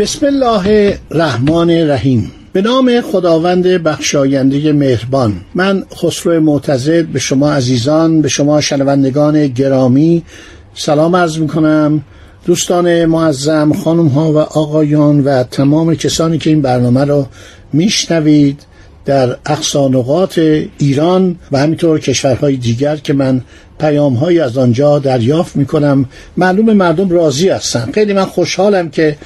بسم الله الرحمن الرحیم. به نام خداوند بخشاینده مهربان. من خسرو معتزد به شما عزیزان به شما شنوندگان گرامی سلام عرض می کنم دوستان معظم خانم ها و آقایان و تمام کسانی که این برنامه را میشنوید در اقصانقات ایران و همینطور کشورهای دیگر که من پیام از آنجا دریافت می کنم معلوم مردم راضی هستن. خیلی من خوشحالم که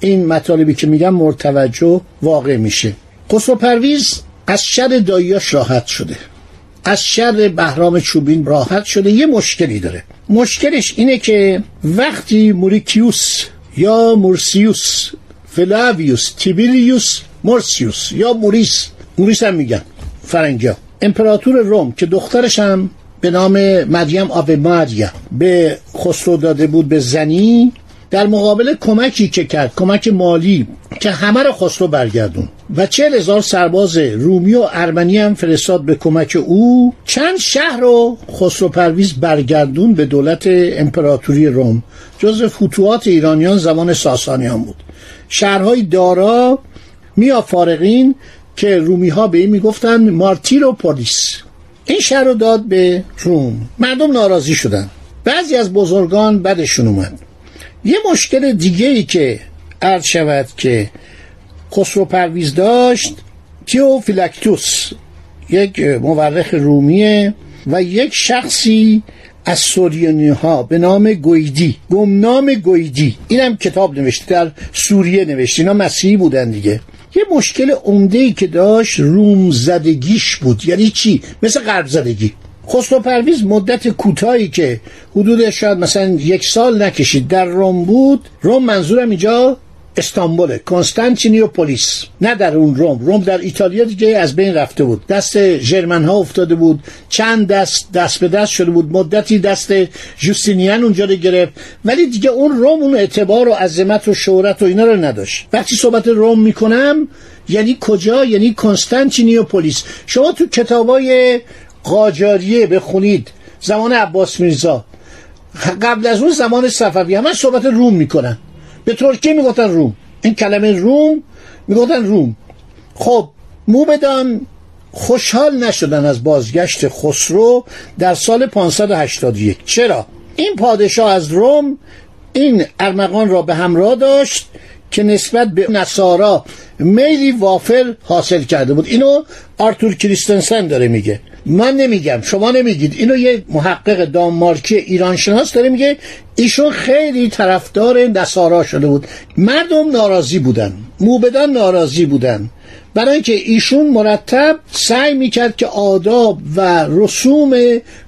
این مطالبی که میگم مورد توجه واقع میشه. خسرو پرویز از شر داییاش راحت شده. از شر بهرام چوبین راحت شده. یه مشکلی داره. مشکلش اینه که وقتی موریکیوس یا مورسیوس فلاویوس تیبریوس مورسیوس یا موریس موریس هم میگن فرنگیا امپراتور روم که دخترش هم به نام مریم آب ماریا به خسرو داده بود به زنی در مقابل کمکی که کرد کمک مالی که همه رو خسرو برگردون. و چهل هزار سرباز رومی و ارمنی هم فرستاد به کمک او. چند شهر رو خسرو پرویز برگردون به دولت امپراتوری روم. جز فتوحات ایرانیان زمان ساسانیان بود. شهرهای دارا میا فارقین که رومی ها به این می‌گفتن مارتیر و پولیس این شهر رو داد به روم. مردم ناراضی شدن. بعضی از بزرگان بدشون اومد. یه مشکل دیگه ای که عرض شود که خسرو پرویز داشت تیوفیلکتوس یک مورخ رومیه و یک شخصی از سوریانی ها به نام گویدی گمنام گویدی. اینم کتاب نوشته در سوریه نوشته. اینا مسیحی بودن دیگه. یه مشکل عمده ای که داشت روم زدگیش بود. یعنی چی؟ مثل غرب زدگی خسرو پرویز مدت کوتاهی که حدود شاید مثلا یک سال نکشید در روم بود. روم منظورم اینجا استانبوله پلیس نه در اون روم روم در ایتالیا دیگه از بین رفته بود. دست جرمن ها افتاده بود. چند دست دست به دست شده بود. مدتی دست جوستینیان اونجا رو گرفت. ولی دیگه اون روم اون اعتبار و عظمت و شهرت و اینا رو نداشت. وقتی صحبت روم می‌کنم یعنی کجا؟ یعنی پلیس شما تو کتابای قاجاریه بخونید زمان عباس میرزا. قبل از اون زمان صفوی. همه صحبت روم می‌کنن. به ترکیه می‌گفتن روم. این کلمه روم می‌گفتن روم. خب موبدان خوشحال نشدن از بازگشت خسرو در سال 581 چرا؟ این پادشاه از روم این ارمغان را به همراه داشت که نسبت به نصارا میلی وافر حاصل کرده بود. اینو آرتور کریستنسن داره میگه. من نمیگم شما نمیگید. اینو یه محقق دانمارکی ایران شناس داره میگه ایشون خیلی طرفدار نصارا شده بود. مردم ناراضی بودن. موبدان ناراضی بودن. برای اینکه ایشون مرتب سعی می‌کرد که آداب و رسوم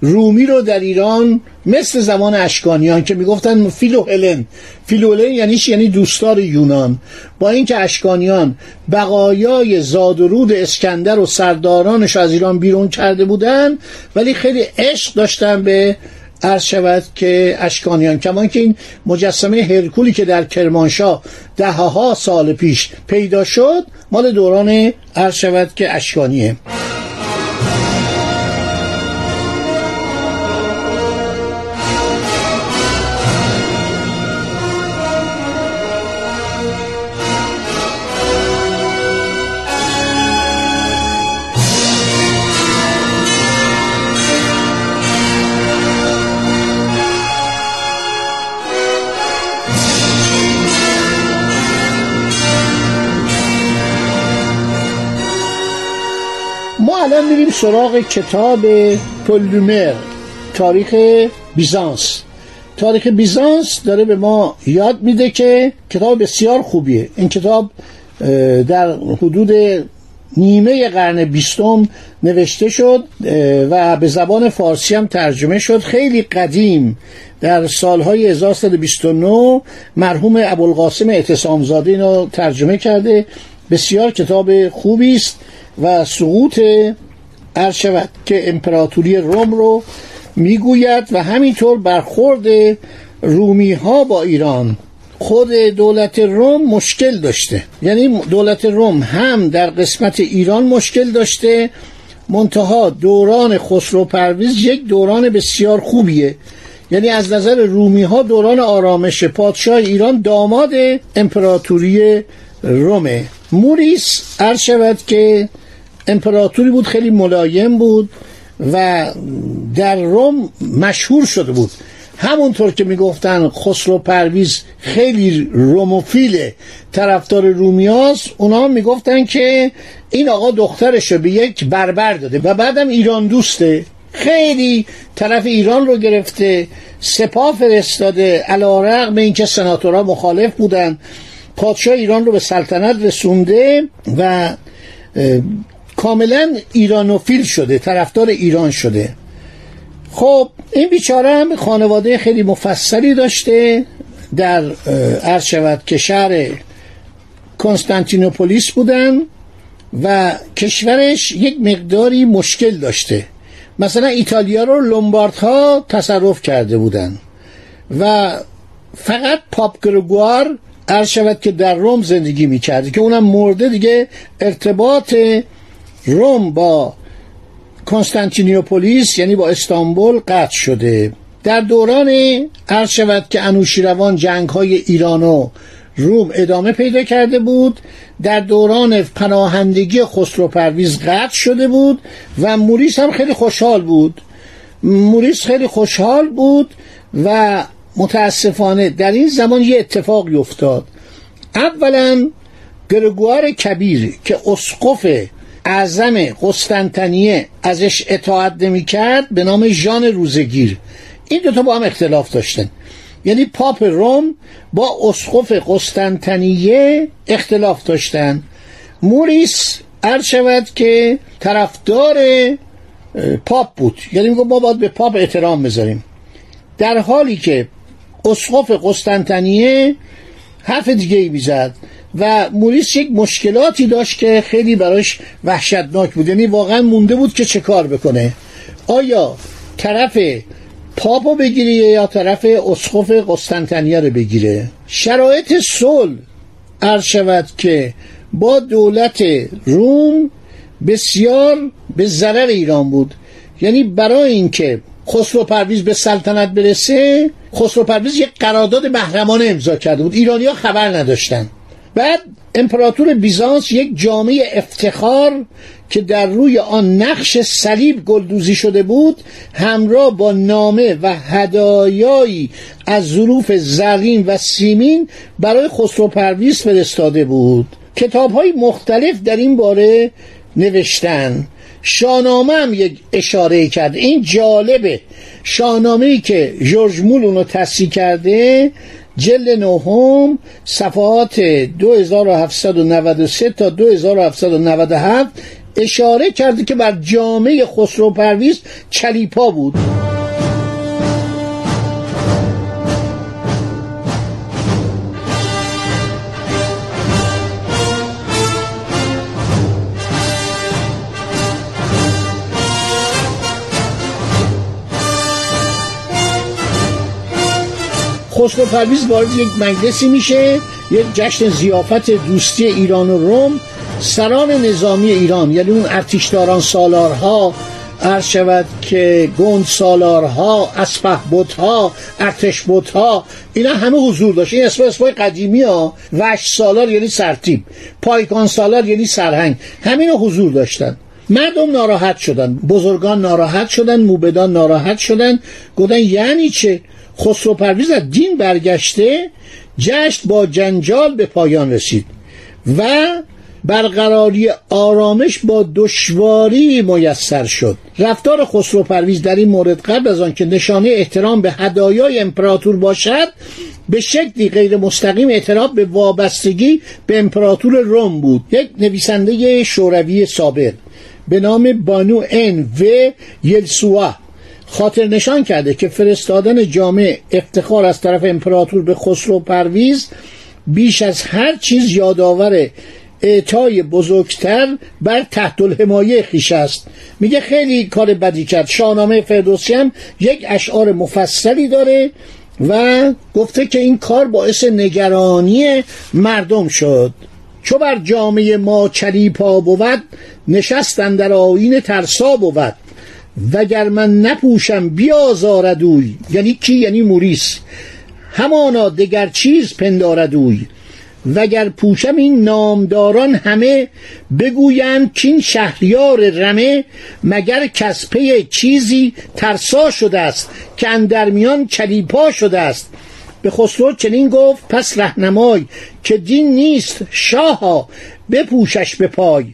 رومی رو در ایران مثل زمان اشکانیان که می‌گفتن فیلو هلن فیلو هلن یعنی یعنی دوستار یونان. با اینکه اشکانیان بقایای زاد و رود اسکندر و سردارانش از ایران بیرون کرده بودن ولی خیلی عشق داشتن به عرض شود که اشکانیان کمان که این مجسمه هرکولی که در کرمانشاه ده ها سال پیش پیدا شد مال دوران عرض شود که اشکانیه. سراغ کتاب پولومر تاریخ بیزانس. تاریخ بیزانس داره به ما یاد میده که کتاب بسیار خوبیه. این کتاب در حدود نیمه قرن بیستم نوشته شد و به زبان فارسی هم ترجمه شد. خیلی قدیم در سالهای 1129 مرحوم ابوالقاسم اعتصامزاده اینو ترجمه کرده. بسیار کتاب خوبی است و سقوط عرض شود که امپراتوری روم رو می‌گوید و همینطور برخورد رومی ها با ایران. خود دولت روم مشکل داشته. یعنی دولت روم هم در قسمت ایران مشکل داشته. منتها دوران خسرو پرویز یک دوران بسیار خوبیه. یعنی از نظر رومی ها دوران آرامش پادشاه ایران داماد امپراتوری رومه. موریس عرض شود که امپراتوری بود خیلی ملایم بود و در روم مشهور شده بود. همونطور که می‌گفتن خسرو پرویز خیلی روموفیل طرفدار رومیاست اونا می‌گفتن که این آقا دخترش رو به یک بربر داده و بعدم ایران دوسته. خیلی طرف ایران رو گرفته سپاه فرستاده علا رقم اینکه سناتورها مخالف بودن. پادشاه ایران رو به سلطنت رسونده و کاملا ایرانوفیل شده طرفدار ایران شده. خب این بیچاره هم خانواده خیلی مفصلی داشته. در عرض شود که شهر کنستانتینوپولیس بودن و کشورش یک مقداری مشکل داشته. مثلا ایتالیا رو لومباردها تصرف کرده بودن و فقط پاپ گرگوار عرض شود که در روم زندگی می‌کرده که اونم مرده دیگه ارتباط روم با کنستانتینیوپولیس یعنی با استانبول قطع شده. در دوران عرض شود که انوشیروان جنگ های ایران و روم ادامه پیدا کرده بود. در دوران پناهندگی خسرو پرویز قطع شده بود و موریس هم خیلی خوشحال بود. موریس خیلی خوشحال بود و متاسفانه در این زمان یه اتفاقی افتاد. اولا گرگوار کبیر که اسقف اعظم قسطنطنیه ازش اطاعت نمی‌کرد به نام ژان روزگیر. این دوتا با هم اختلاف داشتن. یعنی پاپ روم با اسقف قسطنطنیه اختلاف داشتن. موریس عرض شود که طرفدار پاپ بود. یعنی میگه ما باید به پاپ احترام بذاریم. در حالی که اسقف قسطنطنیه حرف دیگه ای بیزد و موریس یک مشکلاتی داشت که خیلی براش وحشتناک بود. یعنی واقعا مونده بود که چه کار بکنه. آیا طرف پاپو بگیره یا طرف اسقف قسطنطنیه رو بگیره؟ شرایط صلح عرض شود که با دولت روم بسیار به ضرر ایران بود. یعنی برای اینکه خسرو پرویز به سلطنت برسه خسرو پرویز یک قرارداد محرمانه امضا کرده بود. ایرانی ها خبر نداشتن. بعد امپراتور بیزانس یک جامعه افتخار که در روی آن نقش صلیب گلدوزی شده بود همراه با نامه و هدایایی از ظروف زرین و سیمین برای خسرو پرویز فرستاده بود. کتاب های مختلف در این باره نوشتن. شاهنامه هم یک اشاره کرده. این جالبه. شاهنامه ای که جورج مول اونو تصحیح کرده جلد نهم صفحات 2793 تا 2797 اشاره کرده که بر جامعه خسرو پرویز چلیپا بود. خسرو پرویز وارد یک مجلسی میشه یک جشن زیافت دوستی ایران و روم سران نظامی ایران یعنی اون ارتشداران سالارها عرض شود که گند سالارها اسپه بوتها ارتش بوتها اینا همه حضور داشت. این اسم اسمای قدیمی ها وش سالار یعنی سرتیب پایکان سالار یعنی سرهنگ همین حضور داشتن. مردم ناراحت شدن بزرگان ناراحت شدن موبدان ناراحت شدن. گفتن یعنی چه؟ خسرو پرویز از دین برگشته جشن با جنجال به پایان رسید و برقراری آرامش با دشواری میسر شد. رفتار خسرو پرویز در این مورد قبل از آن که نشانه احترام به هدایای امپراتور باشد به شکلی غیر مستقیم اعتراف به وابستگی به امپراتور روم بود. یک نویسنده شوروی سابق به نام بانو ان و یلسوا خاطر نشان کرده که فرستادن جامعه افتخار از طرف امپراتور به خسرو پرویز بیش از هر چیز یادآور اعطای بزرگتر بر تحت الحمایه خیش است. میگه خیلی کار بدی کرد. شاهنامه فردوسی هم یک اشعار مفصلی داره و گفته که این کار باعث نگرانی مردم شد. چو بر جامعه ما چلیپا بود نشستن در آین ترسا بود. وگر من نپوشم بیازاردوی یعنی کی؟ یعنی موریس. همانا دگر چیز پنداردوی وگر پوشم این نامداران همه بگویند که این شهریار رمه مگر کسپه چیزی ترسا شده است که اندرمیان چلیپا شده است. به خسرو چنین گفت پس رهنمای که دین نیست شاها بپوشش به پای.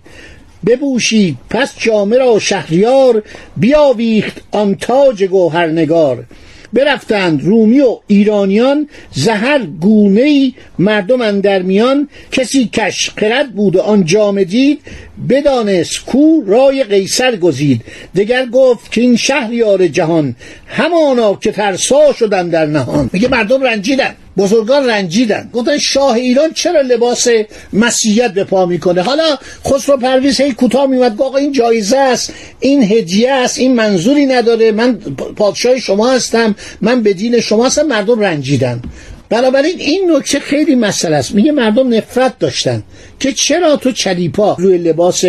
بپوشید پس جامعه را شهریار بیاویخت آن تاج گوهرنگار. برفتند رومی و ایرانیان زهر گونه مردم اندر میان کسی کش خرد بود و آن جام دید بدانست کو رای قیصر گزید. دگر گفت که این شهریار جهان همانا که ترسا شدن در نهان. میگه مردم رنجیدن. بزرگان رنجیدن. گفتن شاه ایران چرا لباس مسیحیت به پا می‌کنه؟ حالا خسرو پرویز هی کوتاه میومد گفت این جایزه است. این هدیه است. این منظوری نداره. من پادشاه شما هستم. من به دین شما هستم. مردم رنجیدن. بنابراین این نکته خیلی مسئله است. میگه مردم نفرت داشتن. که چرا تو چلیپا روی لباس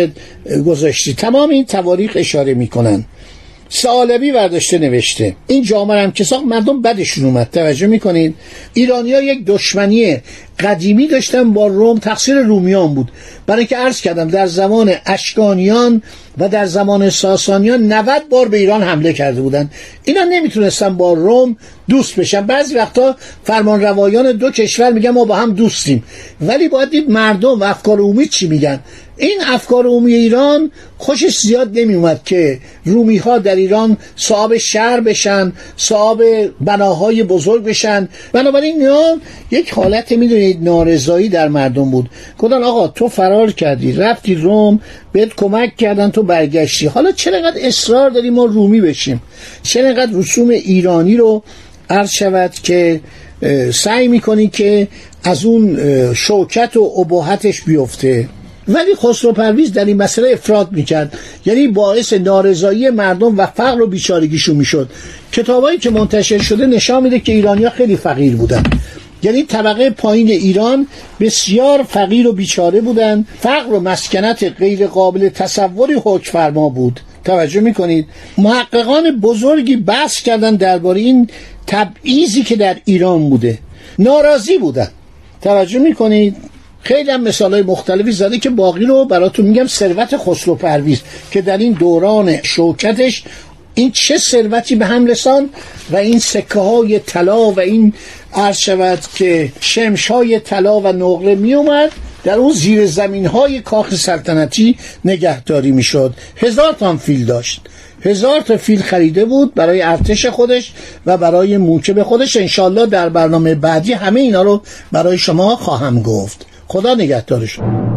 گذاشتی؟ تمام این تواریخ اشاره می‌کنن. سالبی برداشته نوشته. این جامعه هم که ساخت مردم بدشون اومد. توجه می‌کنید ایرانیا یک دشمنی قدیمی داشتن با روم تقصیر رومیان بود. برای که عرض کردم در زمان اشکانیان و در زمان ساسانیان 90 بار به ایران حمله کرده بودن. اینا نمی‌تونستن با روم دوست بشن. بعضی وقتا فرمان روایان دو کشور میگن ما با هم دوستیم. ولی باید دید مردم و افکار عمومی چی میگن؟ این افکار عمومی ایران خوشش زیاد نمی اومد که رومی ها در ایران صاحب شهر بشن صاحب بناهای بزرگ بشن. بنابراین اینا یک حالت می‌دونید نارضایی در مردم بود. گفتن آقا تو فرار کردی رفتی روم بهت کمک کردن تو برگشتی. حالا چرا اصرار داری ما رومی بشیم؟ چرا رسوم ایرانی رو عرض شود که سعی می‌کنی که از اون شوکت و ابهتش بیفته؟ ولی خسرو پرویز در این مسئله افراد می‌کرد. یعنی باعث نارضایی مردم و فقر و بیچارگیشون می‌شد. کتابایی که منتشر شده نشان میده که ایرانیا خیلی فقیر بودن. یعنی طبقه پایین ایران بسیار فقیر و بیچاره بودند فقر و مسکنت غیر قابل تصوری حکم فرما بود. توجه می‌کنید؟ محققان بزرگی بحث کردن درباره این تبعیضی که در ایران بوده. ناراضی بودن. توجه می‌کنید؟ خیلی هم مثال های مختلفی زده که باقی رو براتون میگم ثروت خسرو پرویز که در این دوران شوکتش این چه ثروتی به هم رسان و این سکه های طلا و این عرض شود که شمش های طلا و نقره می اومد. در اون زیر زمین های کاخ سلطنتی نگهداری می‌شد هزار تا فیل داشت. هزار تا فیل خریده بود برای ارتش خودش و برای موکب خودش. انشالله در برنامه بعدی همه اینا رو برای شما خواهم گفت. خدا نگهدارشون